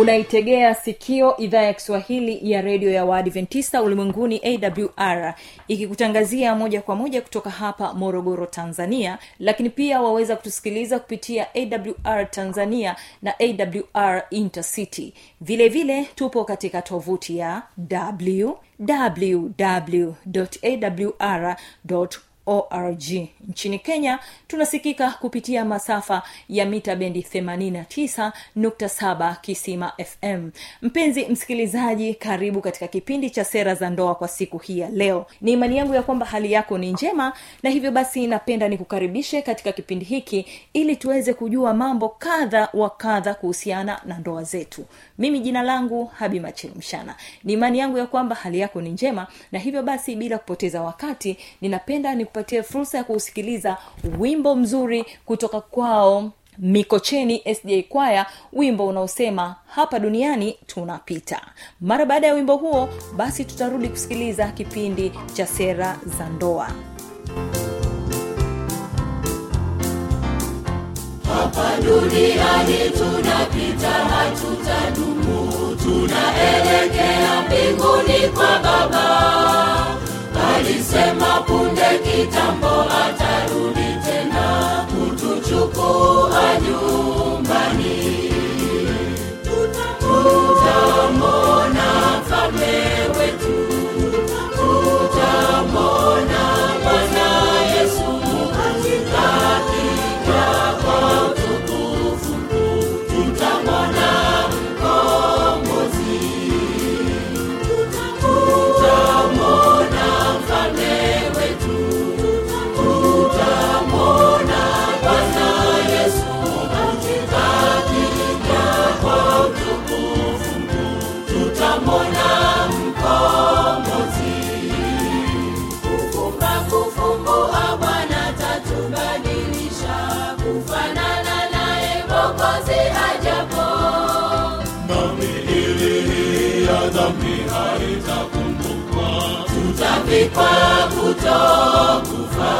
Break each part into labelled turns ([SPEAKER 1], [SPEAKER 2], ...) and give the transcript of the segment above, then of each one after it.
[SPEAKER 1] unaitegea sikio idhaa ya kiswahili ya redio ya waadventista ulimwenguni awr ikikutangazia moja kwa moja kutoka hapa morogoro tanzania. Lakini pia waweza kutusikiliza kupitia awr tanzania na awr intercity. Vile vile tupo katika tovuti ya www.awr org nchini kenya tunasikika kupitia masafa ya mita bendi 89.7 kisima fm mpenzi msikilizaji karibu katika kipindi cha sera za ndoa kwa siku hii ya leo. Ni imani yangu ya kwamba hali yako ni njema na hivyo basi napenda nikukaribishe katika kipindi hiki ili tuweze kujua mambo kadha wa kadha kuhusiana na ndoa zetu. Mimi jina langu habi machilumshana ni imani yangu ya kwamba hali yako ni njema na hivyo basi bila kupoteza wakati ninapenda nikupatie fursa ya kuusikiliza wimbo mzuri kutoka kwao mikocheni sda kwaya wimbo unaosema hapa duniani tunapita. Mara baada ya wimbo huo basi tutarudi kusikiliza kipindi cha sera za ndoa.
[SPEAKER 2] Hapa duniani tunapita hatutadumu. Tunaelekea mbinguni kwa baba alisema punde kitambo atarudi tena kutuchukua nyumbani. Tutamona mfalme kutokufa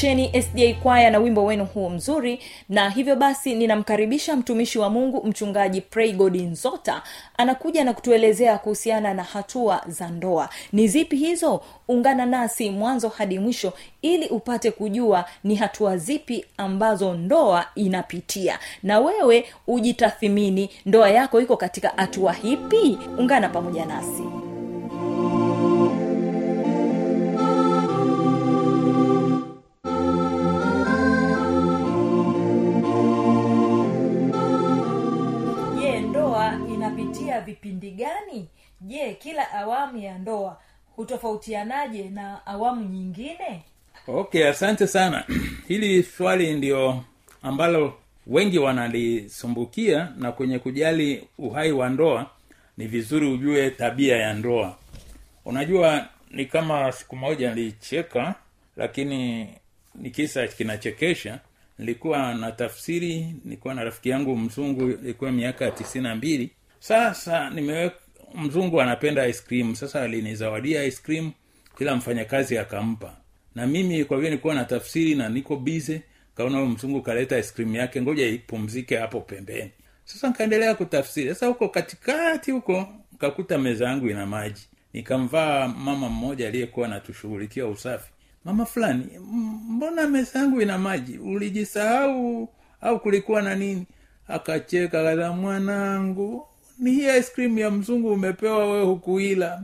[SPEAKER 1] sana sda kwaya na wimbo wenu huo mzuri. Na hivyo basi ninamkaribisha mtumishi wa mungu mchungaji praygod nzota. Anakuja na kutuelezea kuhusiana na hatua za ndoa. Ni zipi hizo? Ungana nasi mwanzo hadi mwisho ili upate kujua ni hatua zipi ambazo ndoa inapitia. Na wewe ujitathimini ndoa yako iko katika hatua hipi? Ungana pamoja nasi vipindi gani? Je kila awamu ya ndoa hutofautianaje na awamu nyingine?
[SPEAKER 3] Okay asante sana. Hili swali ndio ambalo wengi wanalisumbukia na kwenye kujali uhai wa ndoa ni vizuri ujue tabia ya ndoa. Unajua ni kama siku moja nilicheka lakini ni kisa kinachekesha. Nilikuwa na tafsiri nilikuwa na rafiki yangu mzungu ilikuwa miaka ya tisini na mbili sasa nimewe mzungu anapenda ice cream. Sasa alinizawadia ice cream kila mfanyakazi akampa. Na mimi kwa vile nilikuwa na tafsiri na niko bize kaona mzungu kaleta ice cream yake ngoja ipumzike hapo pembeni. Sasa nkaendelea kutafsiri. Sasa huko katikati huko nkakuta meza yangu ina maji. Nikamvaa mama mmoja aliyekuwa anatushughulikia usafi. Mama fulani mbona meza yangu ina maji? Ulijisahau au kulikuwa na nini? Akacheka kaza mwanangu ni hii ice cream ya mzungu umepewa wewe hukuila.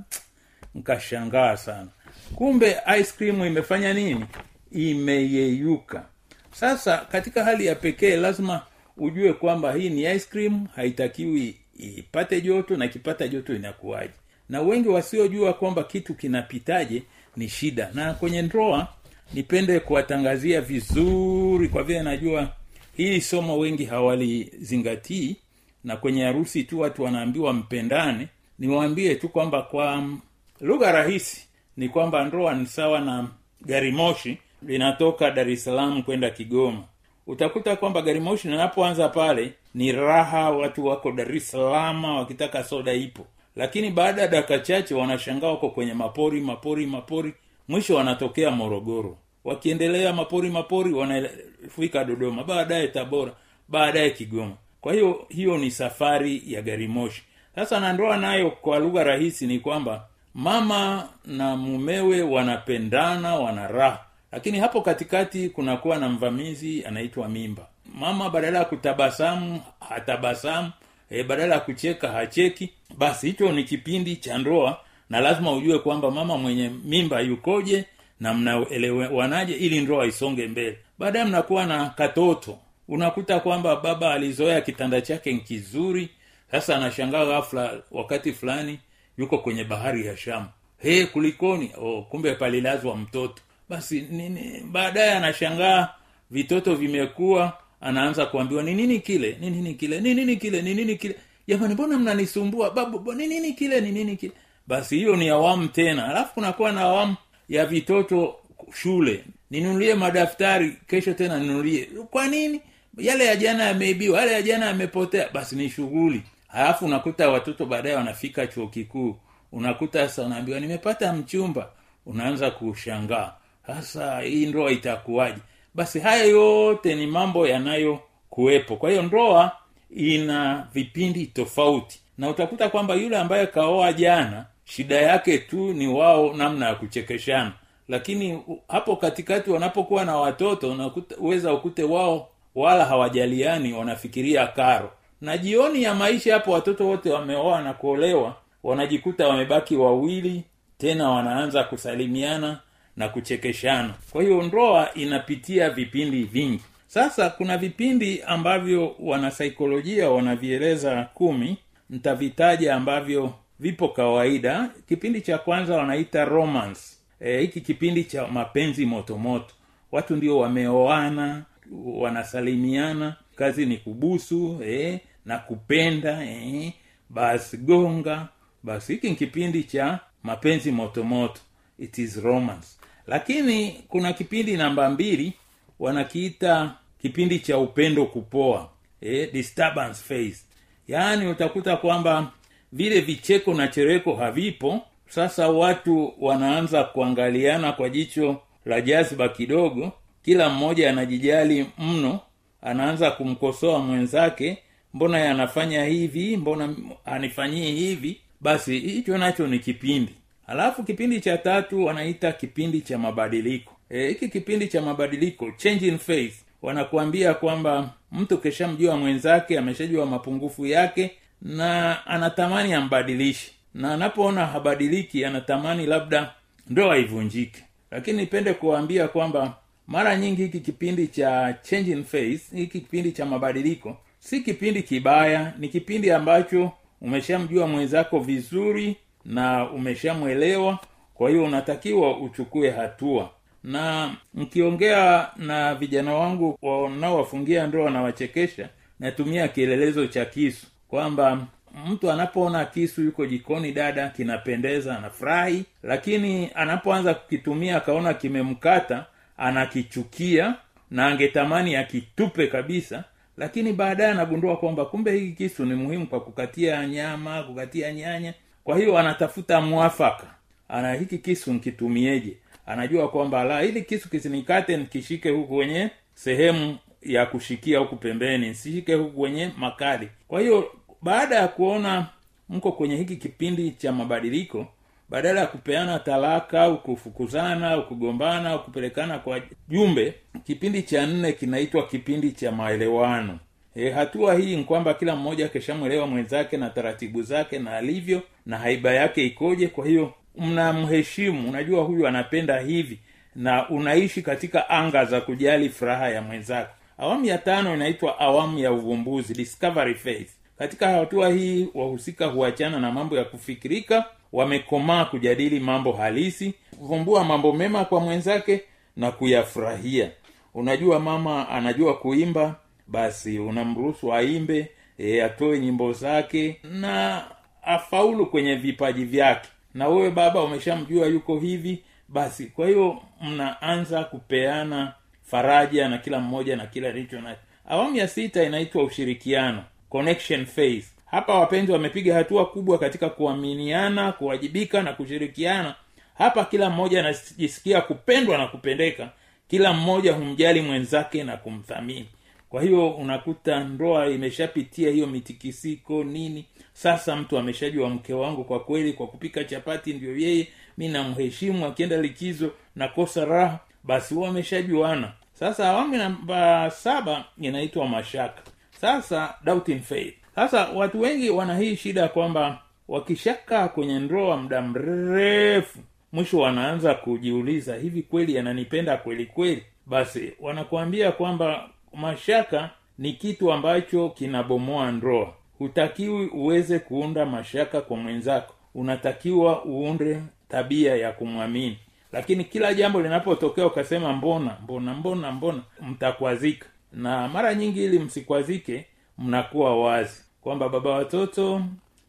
[SPEAKER 3] Nkashangaa sana. Kumbe ice cream imefanya nini? Imeyeyuka. Sasa katika hali ya pekee lazima ujue kwamba hii ni ice cream haitakiwi ipate joto na ikipata joto inakuwaje. Na wengi wasiojua kwamba kitu kinapitaje ni shida. Na kwenye ndoa nipende kuwatangazia vizuri kwa vile najua hili somo wengi hawalizingatii na kwenye harusi tu watu wanaambiwa mpendane niwaambie tu kwamba kwa mm, lugha rahisi ni kwamba ndoa ni sawa na gari moshi linatoka dar es salaam kwenda kigoma. Utakuta kwamba gari moshi linapoanza pale ni raha watu wako dar es salaam wakitaka soda ipo. Lakini baada ya dakika chache wanashangaa wako kwenye mapori mapori mapori. Mwisho wanatokea morogoro. Wakiendelea mapori mapori wanafika dodoma. Baadaye tabora baadaye kigoma kwa hiyo hiyo ni safari ya gari moshi sasa na ndoa nayo kwa lugha rahisi ni kwamba mama na mumewe wanapendana wana raha. Lakini hapo katikati kunakuwa na mvamizi anaitwa mimba. Mama badala ya kutabasamu hatabasamu. E, badala ya kucheka hacheki. Basi hicho ni kipindi cha ndoa. Na lazima ujue kwamba mama mwenye mimba yukoje na mnaelewanaje ili ndoa isonge mbele. Baadaye mnakuwa na katoto unakuta kwamba baba alizoea kitanda chake kizuri. Sasa anashangaa ghafla wakati fulani yuko kwenye bahari ya shamu. He kulikoni? Oh, kumbe palilazwa mtoto. Basi nini? Baadaye anashangaa vitoto vimekuwa anaanza kuambiwa ni nini kile? Ni nini kile? Ni nini kile? Ni nini kile? Jamani mbona mnanisumbua? Babu ni nini kile? Ni nini kile? Basi hiyo ni awamu tena. Alafu kunakuwa na awamu ya vitoto shule. Ninunulie madaftari kesho tena ninunulie. Kwa nini yale ya jana yameibiwa yale ya jana yamepotea. Basi ni shughuli. Halafu unakuta watoto baadaye wanafika chuo kikuu. Unakuta sasa unaambiwa nimepata mchumba. Unaanza kushangaa. Sasa hii ndoa itakuwaje? Basi haya yote ni mambo yanayokuwepo. Kwa hiyo ndoa ina vipindi tofauti. Na utakuta kwamba yule ambaye kaoa jana shida yake tu ni wao namna ya kuchekeshana. Lakini hapo katikati wanapokuwa na watoto unakuta- uweza ukute wao wala hawajaliani wanafikiria karo. Na jioni ya maisha hapo watoto wote wameoa na kuolewa wanajikuta wamebaki wawili tena wanaanza kusalimiana na kuchekeshana. Kwa hiyo ndoa inapitia vipindi vingi. Sasa kuna vipindi ambavyo wanasaikolojia wanavieleza kumi nitavitaja ambavyo vipo kawaida. Kipindi cha kwanza wanaita romance. E, hiki kipindi cha mapenzi motomoto watu ndio wameoana wanasalimiana. Kazi ni kubusu eh, na kupenda eh, basi gonga. Basi hiki ni kipindi cha mapenzi motomoto it is romance. Lakini kuna kipindi namba mbili wanakiita kipindi cha upendo kupoa eh, disturbance phase. Yaani utakuta kwamba vile vicheko na chereko havipo. Sasa watu wanaanza kuangaliana kwa jicho la jazba kidogo kila mmoja anajijali mno. Anaanza kumkosoa mwenzake mbona yanafanya hivi? Mbona anifanyie hivi? Basi hicho nacho ni kipindi. Alafu kipindi cha tatu wanaita kipindi cha mabadiliko. E, hiki kipindi cha mabadiliko change faith. Wanakuambia kwamba mtu keshamjua mwenzake ameshajua mapungufu yake na anatamani ambadilishe. Na anapoona habadiliki anatamani labda ndoa ivunjike. Lakini nipende kuwaambia kwamba mara nyingi hiki kipindi cha changing in hiki kipindi cha mabadiliko si kipindi kibaya ni kipindi ambacho umeshamjua mwenzako vizuri na umeshamwelewa kwa hiyo unatakiwa uchukue hatua. Na mkiongea na vijana wangu wanaowafungia ndoa nawachekesha natumia kielelezo cha kisu kwamba mtu anapoona kisu yuko jikoni dada kinapendeza anafurahi lakini anapoanza kukitumia akaona kimemkata anakichukia na angetamani akitupe kabisa lakini baadaye anagundua kwamba kumbe hiki kisu ni muhimu kwa kukatia nyama kukatia nyanya. Kwa hiyo anatafuta mwafaka. Ana hiki kisu nkitumieje? Anajua kwamba la hili kisu kisinikate nikishike huku kwenye sehemu ya kushikia huku pembeni nsishike huku kwenye makali. Kwa hiyo baada ya kuona mko kwenye hiki kipindi cha mabadiliko badala ya kupeana talaka au kufukuzana au kugombana au kupelekana kwa jumbe kipindi cha nne kinaitwa kipindi cha maelewano. E, hatua hii ni kwamba kila mmoja akishamwelewa mwenzake na taratibu zake na alivyo na haiba yake ikoje kwa hiyo mnamheshimu unajua huyu anapenda hivi na unaishi katika anga za kujali furaha ya mwenzako. Awamu ya tano inaitwa awamu ya uvumbuzi discovery phase. Katika hatua hii wahusika huachana na mambo ya kufikirika wamekomaa kujadili mambo halisi kuvumbua mambo mema kwa mwenzake na kuyafurahia. Unajua mama anajua kuimba basi unamruhusu aimbe e, atoe nyimbo zake na afaulu kwenye vipaji vyake. Na wewe baba umeshamjua yuko hivi basi kwa hiyo mnaanza kupeana faraja na kila mmoja na kila licho nacho. Awamu ya sita inaitwa ushirikiano connection phase hapa wapenzi wamepiga hatua kubwa katika kuaminiana kuwajibika na kushirikiana. Hapa kila mmoja anajisikia kupendwa na kupendeka. Kila mmoja humjali mwenzake na kumthamini. Kwa hiyo unakuta ndoa imeshapitia hiyo mitikisiko nini. Sasa mtu ameshajua mke wangu kwa kweli kwa kupika chapati ndio yeye mi namheshimu akienda likizo nakosa raha basi huwa ameshajuana sasa awamu namba saba inaitwa mashaka. Sasa doubting faith sasa watu wengi wana hii shida kwamba wakishakaa kwenye ndoa muda mrefu mwisho wanaanza kujiuliza hivi kweli ananipenda kweli kweli? Basi wanakuambia kwamba mashaka ni kitu ambacho kinabomoa ndoa. Hutakiwi uweze kuunda mashaka kwa mwenzako. Unatakiwa uunde tabia ya kumwamini. Lakini kila jambo linapotokea ukasema mbona mbona mbona mbona mtakwazika. Na mara nyingi ili msikwazike mnakuwa wazi kwamba baba watoto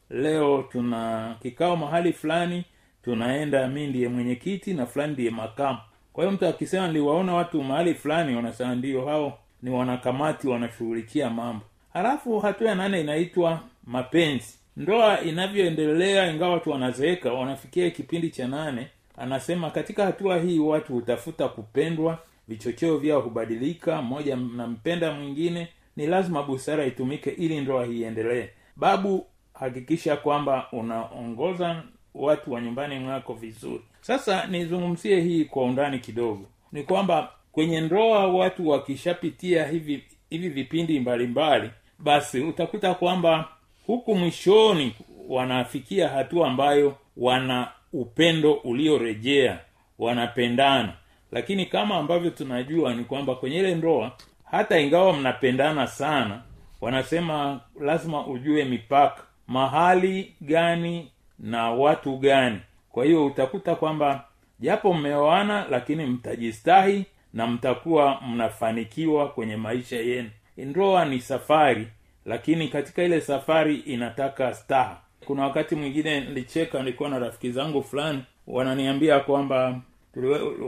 [SPEAKER 3] leo tuna kikao mahali fulani tunaenda mi ndiye mwenyekiti na fulani ndiye makamu. Kwa hiyo mtu akisema niliwaona watu mahali fulani wanasema ndio hao ni wanakamati wanashughulikia mambo. Halafu hatua ya nane inaitwa mapenzi. Ndoa inavyoendelea ingawa watu wanazeeka wanafikia kipindi cha nane anasema katika hatua hii watu hutafuta kupendwa vichocheo vyao hubadilika mmoja nampenda mwingine ni lazima busara itumike ili ndoa iendelee. Babu hakikisha kwamba unaongoza watu wa nyumbani mwako vizuri. Sasa nizungumzie hii kwa undani kidogo. Ni kwamba kwenye ndoa watu wakishapitia hivi hivi vipindi mbalimbali mbali, basi utakuta kwamba huku mwishoni wanafikia hatua ambayo wana upendo uliorejea wanapendana. Lakini kama ambavyo tunajua ni kwamba kwenye ile ndoa hata ingawa mnapendana sana wanasema lazima ujue mipaka mahali gani na watu gani. Kwa hiyo utakuta kwamba japo mmeoana lakini mtajistahi na mtakuwa mnafanikiwa kwenye maisha yenu. Ndoa ni safari lakini katika ile safari inataka staha. Kuna wakati mwingine nilicheka nilikuwa na rafiki zangu fulani wananiambia kwamba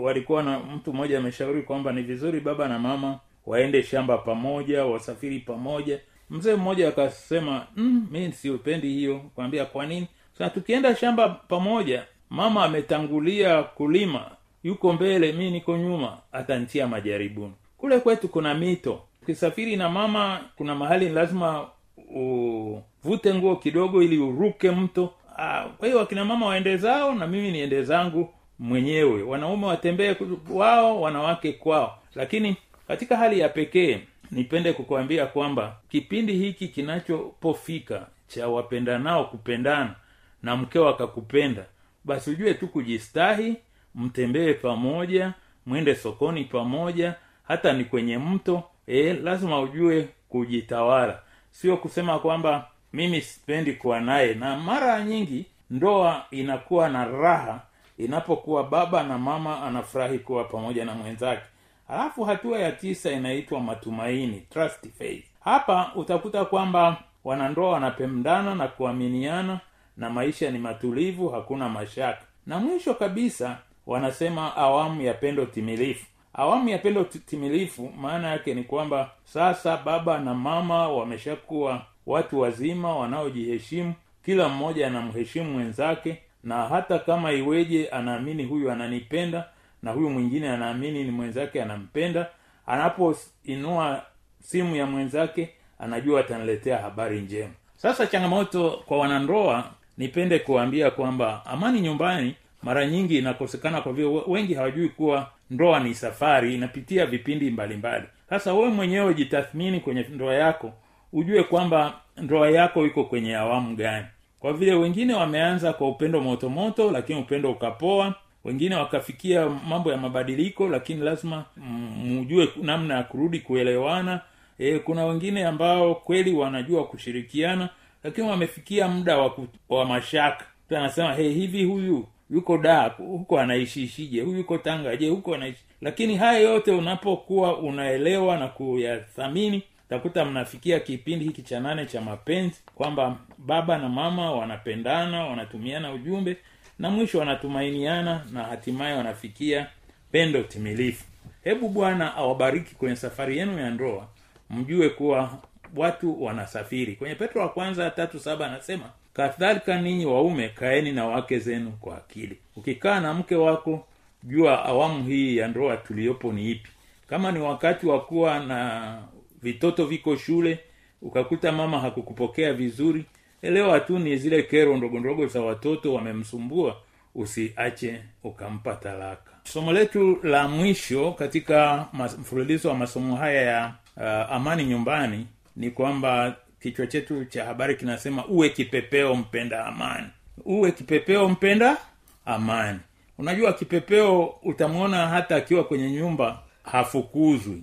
[SPEAKER 3] walikuwa na mtu mmoja ameshauri kwamba ni vizuri baba na mama waende shamba pamoja wasafiri pamoja. Mzee mmoja akasema mm, mi siupendi hiyo. Kwambia kwa nini? Sa tukienda shamba pamoja mama ametangulia kulima yuko mbele mi niko nyuma atantia majaribuni. Kule kwetu kuna mito. Ukisafiri na mama kuna mahali lazima uvute nguo kidogo ili uruke mto. Ah, kwa hiyo wakina mama waende zao na mimi niende zangu mwenyewe. Wanaume watembee wao wanawake kwao. Lakini katika hali ya pekee nipende kukuambia kwamba kipindi hiki kinachopofika cha wapendanao kupendana na mkeo akakupenda basi ujue tu kujistahi mtembee pamoja mwende sokoni pamoja hata ni kwenye mto e, lazima ujue kujitawala. Sio kusema kwamba mimi sipendi kuwa naye na mara nyingi ndoa inakuwa na raha inapokuwa baba na mama anafurahi kuwa pamoja na mwenzake alafu hatua ya tisa inaitwa matumaini trust faith. Hapa utakuta kwamba wanandoa wanapendana na kuaminiana na maisha ni matulivu hakuna mashaka. Na mwisho kabisa wanasema awamu ya pendo timilifu. Awamu ya pendo timilifu maana yake ni kwamba sasa baba na mama wameshakuwa watu wazima wanaojiheshimu kila mmoja anamheshimu mwenzake na hata kama iweje anaamini huyu ananipenda na huyu mwingine anaamini ni mwenzake anampenda. Anapoinua simu ya mwenzake anajua ataniletea habari njema. Sasa changamoto kwa wanandoa nipende kuambia kwamba amani nyumbani mara nyingi inakosekana kwa vile wengi hawajui kuwa ndoa ni safari inapitia vipindi mbalimbali. Sasa wewe mwenyewe jitathmini kwenye ndoa yako ujue kwamba ndoa yako iko kwenye awamu gani. Kwa vile wengine wameanza kwa upendo motomoto lakini upendo ukapoa wengine wakafikia mambo ya mabadiliko lakini lazima mm, mjue namna ya kurudi kuelewana. E, kuna wengine ambao kweli wanajua kushirikiana lakini wamefikia muda wa, wa mashaka. Mtu anasema hey, hivi huyu yuko da huko anaishishije? Huyu yuko tanga je huko anaishi lakini haya yote unapokuwa unaelewa na kuyathamini takuta mnafikia kipindi hiki cha nane cha mapenzi kwamba baba na mama wanapendana wanatumiana ujumbe na mwisho wanatumainiana na hatimaye wanafikia pendo timilifu. Hebu bwana awabariki kwenye safari yenu ya ndoa mjue kuwa watu wanasafiri. Kwenye petro wa kwanza tatu saba anasema kadhalika ninyi waume kaeni na wake zenu kwa akili. Ukikaa na mke wako jua awamu hii ya ndoa tuliyopo ni ipi. Kama ni wakati wa kuwa na vitoto viko shule ukakuta mama hakukupokea vizuri elewa tu ni zile kero ndogo ndogo za watoto wamemsumbua usiache ukampa talaka. Somo letu la mwisho katika mfululizo wa masomo haya ya uh, amani nyumbani ni kwamba kichwa chetu cha habari kinasema uwe kipepeo mpenda amani. Uwe kipepeo mpenda amani. Unajua kipepeo utamwona hata akiwa kwenye nyumba hafukuzwi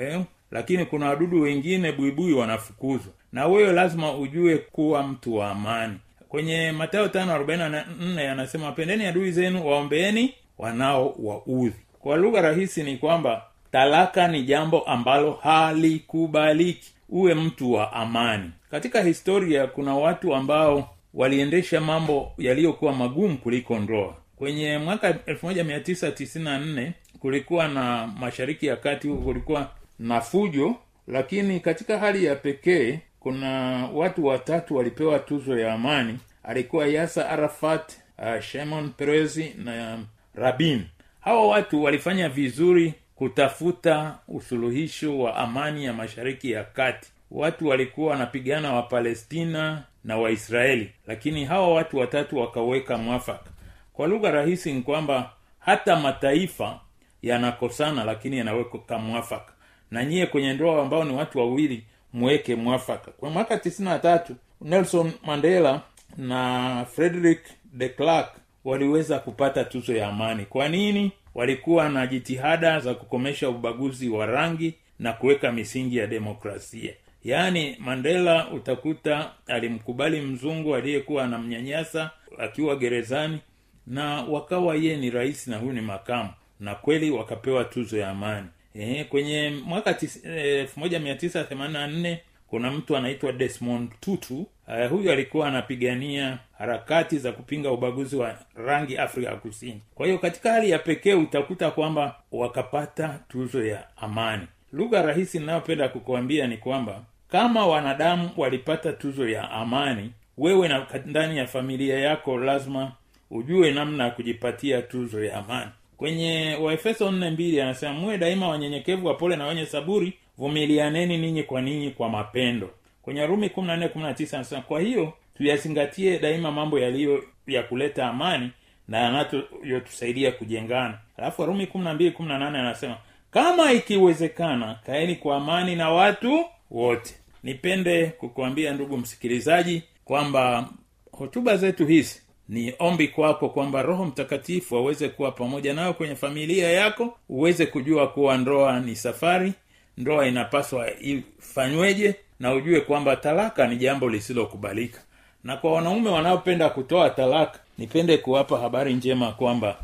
[SPEAKER 3] eh? lakini kuna wadudu wengine buibui wanafukuzwa na wewe lazima ujue kuwa mtu wa amani. Kwenye matayo tano arobaini na nne anasema pendeni adui zenu waombeeni wanao waudhi. Kwa lugha rahisi ni kwamba talaka ni jambo ambalo halikubaliki. Uwe mtu wa amani. Katika historia kuna watu ambao waliendesha mambo yaliyokuwa magumu kuliko ndoa. Kwenye mwaka 1994 kulikuwa na mashariki ya kati kulikuwa na fujo lakini katika hali ya pekee kuna watu watatu walipewa tuzo ya amani. Alikuwa yasa arafat uh, shimon perezi na rabin. Hawa watu walifanya vizuri kutafuta usuluhisho wa amani ya mashariki ya kati. Watu walikuwa wanapigana wa palestina na waisraeli lakini hawa watu watatu wakaweka mwafaka. Kwa lugha rahisi ni kwamba hata mataifa yanakosana lakini yanaweka mwafaka. Na nyiye kwenye ndoa ambao ni watu wawili mweke mwafaka. Kwa mwaka tisini na tatu nelson mandela na frederick de clark waliweza kupata tuzo ya amani. Kwa nini? Walikuwa na jitihada za kukomesha ubaguzi wa rangi na kuweka misingi ya demokrasia. Yaani mandela utakuta alimkubali mzungu aliyekuwa anamnyanyasa akiwa gerezani na wakawa yeye ni rais na huyu ni makamu. Na kweli wakapewa tuzo ya amani e, kwenye mwaka elfu moja mia tisa themanini nne kuna mtu anaitwa desmond tutu. Uh, huyu alikuwa anapigania harakati za kupinga ubaguzi wa rangi afrika ya kusini. Kwa hiyo katika hali ya pekee utakuta kwamba wakapata tuzo ya amani. Lugha rahisi inayopenda kukuambia ni kwamba kama wanadamu walipata tuzo ya amani wewe na ndani ya familia yako lazima ujue namna ya kujipatia tuzo ya amani kwenye waefeso nne mbili anasema muwe daima wanyenyekevu wapole na wenye saburi vumilianeni ninyi kwa ninyi kwa mapendo. Kwenye rumi kumi na nne kumi na tisa anasema kwa hiyo tuyazingatie daima mambo yaliyo ya kuleta amani na yanayotusaidia kujengana. Alafu warumi kumi na mbili kumi na nane anasema kama ikiwezekana kaeni kwa amani na watu wote. Nipende kukuambia ndugu msikilizaji kwamba hotuba zetu hizi ni ombi kwako kwamba roho mtakatifu aweze kuwa pamoja nayo kwenye familia yako uweze kujua kuwa ndoa ni safari ndoa inapaswa ifanyweje na ujue kwamba talaka ni jambo lisilokubalika. Na kwa wanaume wanaopenda kutoa talaka nipende kuwapa habari njema kwamba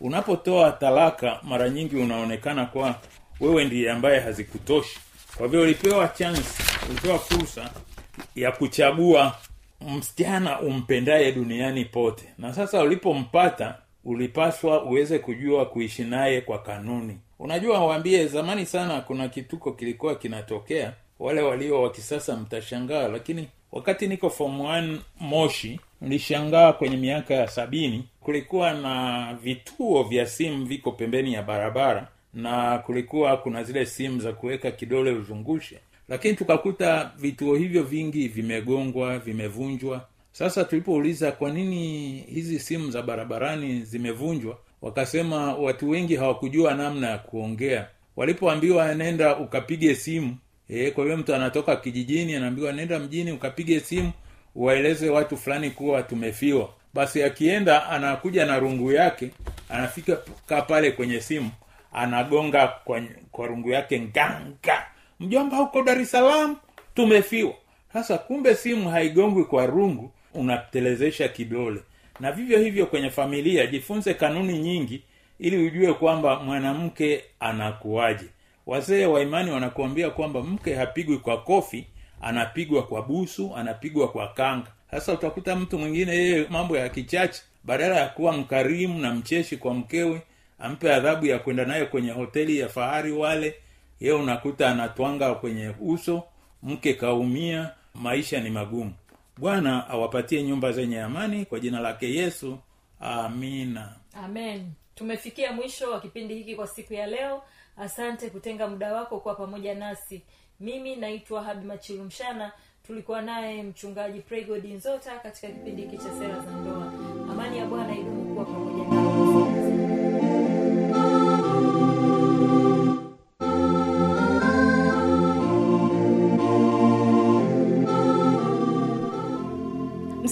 [SPEAKER 3] unapotoa talaka mara nyingi unaonekana kwa wewe ndiye ambaye hazikutoshi. Kwa vile ulipewa chance ulipewa fursa ya kuchagua msichana umpendaye duniani pote. Na sasa ulipompata ulipaswa uweze kujua kuishi naye kwa kanuni. Unajua waambie zamani sana kuna kituko kilikuwa kinatokea. Wale walio wa kisasa mtashangaa lakini wakati niko form 1 moshi nilishangaa kwenye miaka ya sabini kulikuwa na vituo vya simu viko pembeni ya barabara na kulikuwa kuna zile simu za kuweka kidole uzungushe lakini tukakuta vituo hivyo vingi vimegongwa vimevunjwa. Sasa tulipouliza kwa nini hizi simu za barabarani zimevunjwa? Wakasema watu wengi hawakujua namna ya kuongea. Walipoambiwa nenda ukapige simu. E, kwa hiyo mtu anatoka kijijini anaambiwa nenda mjini ukapige simu uwaeleze watu fulani kuwa tumefiwa. Basi akienda anakuja na rungu yake anafika pale kwenye simu anagonga kwa, kwa rungu yake nganga mjomba huko dar es salaam tumefiwa. Sasa kumbe simu haigongwi kwa rungu unatelezesha kidole. Na vivyo hivyo kwenye familia jifunze kanuni nyingi ili ujue kwamba mwanamke anakuwaje. Wazee wa imani wanakuambia kwamba mke hapigwi kwa kofi anapigwa kwa busu anapigwa kwa kanga. Sasa utakuta mtu mwingine yeye mambo ya kichache. Badala ya kuwa mkarimu na mcheshi kwa mkewe ampe adhabu ya kwenda naye kwenye hoteli ya fahari wale ye unakuta anatwanga kwenye uso mke kaumia maisha ni magumu. Bwana awapatie nyumba zenye amani kwa jina lake yesu. Amina.
[SPEAKER 1] Amen. Tumefikia mwisho wa kipindi hiki kwa siku ya leo. Asante kutenga muda wako kuwa pamoja nasi. Mimi naitwa habi machilumshana tulikuwa naye mchungaji pregodi nzota katika kipindi hiki cha sera za ndoa. Amani ya bwana idumu kuwa pamoja nao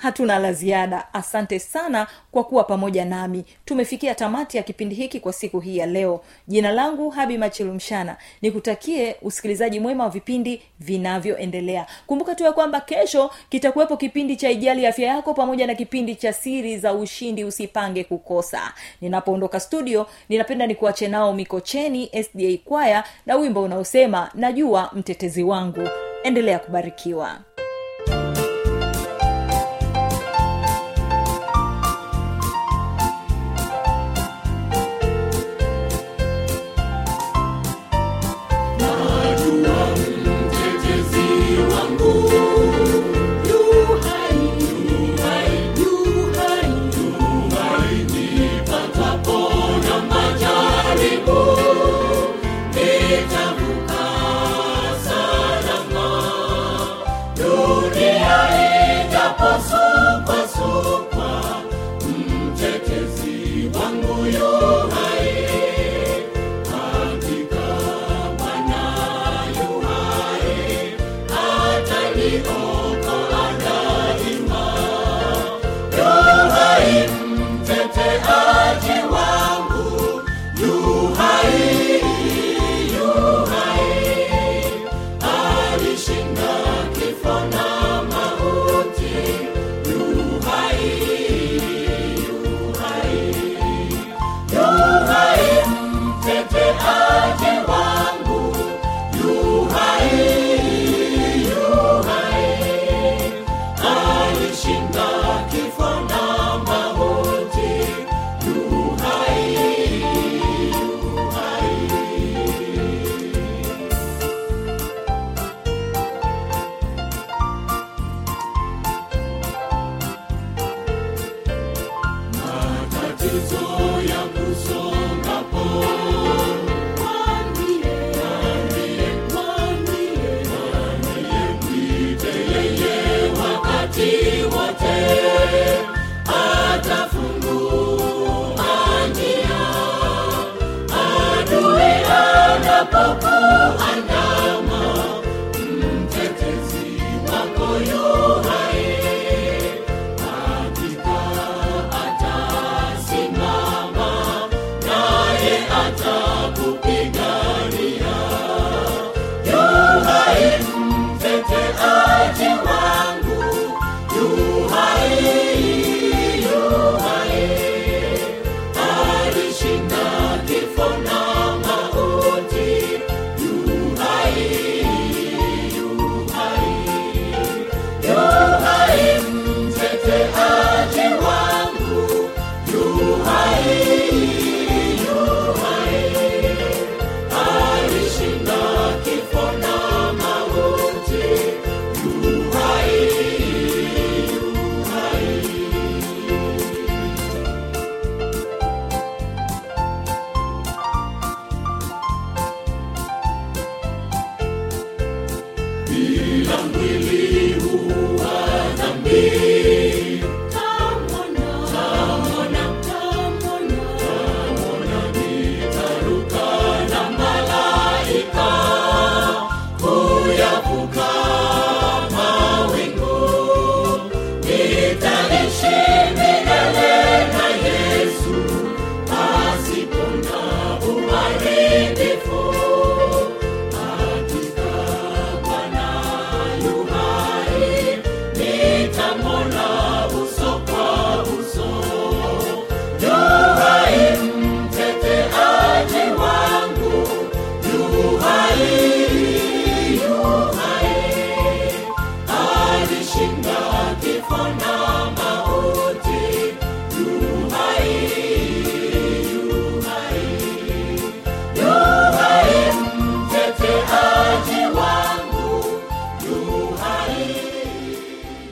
[SPEAKER 1] hatuna la ziada. Asante sana kwa kuwa pamoja nami. Tumefikia tamati ya kipindi hiki kwa siku hii ya leo. Jina langu habi machilumshana nikutakie usikilizaji mwema wa vipindi vinavyoendelea. Kumbuka tu ya kwamba kesho kitakuwepo kipindi cha ijali afya yako pamoja na kipindi cha siri za ushindi usipange kukosa. Ninapoondoka studio ninapenda nikuache nao mikocheni sda kwaya na wimbo unaosema najua mtetezi wangu. Endelea kubarikiwa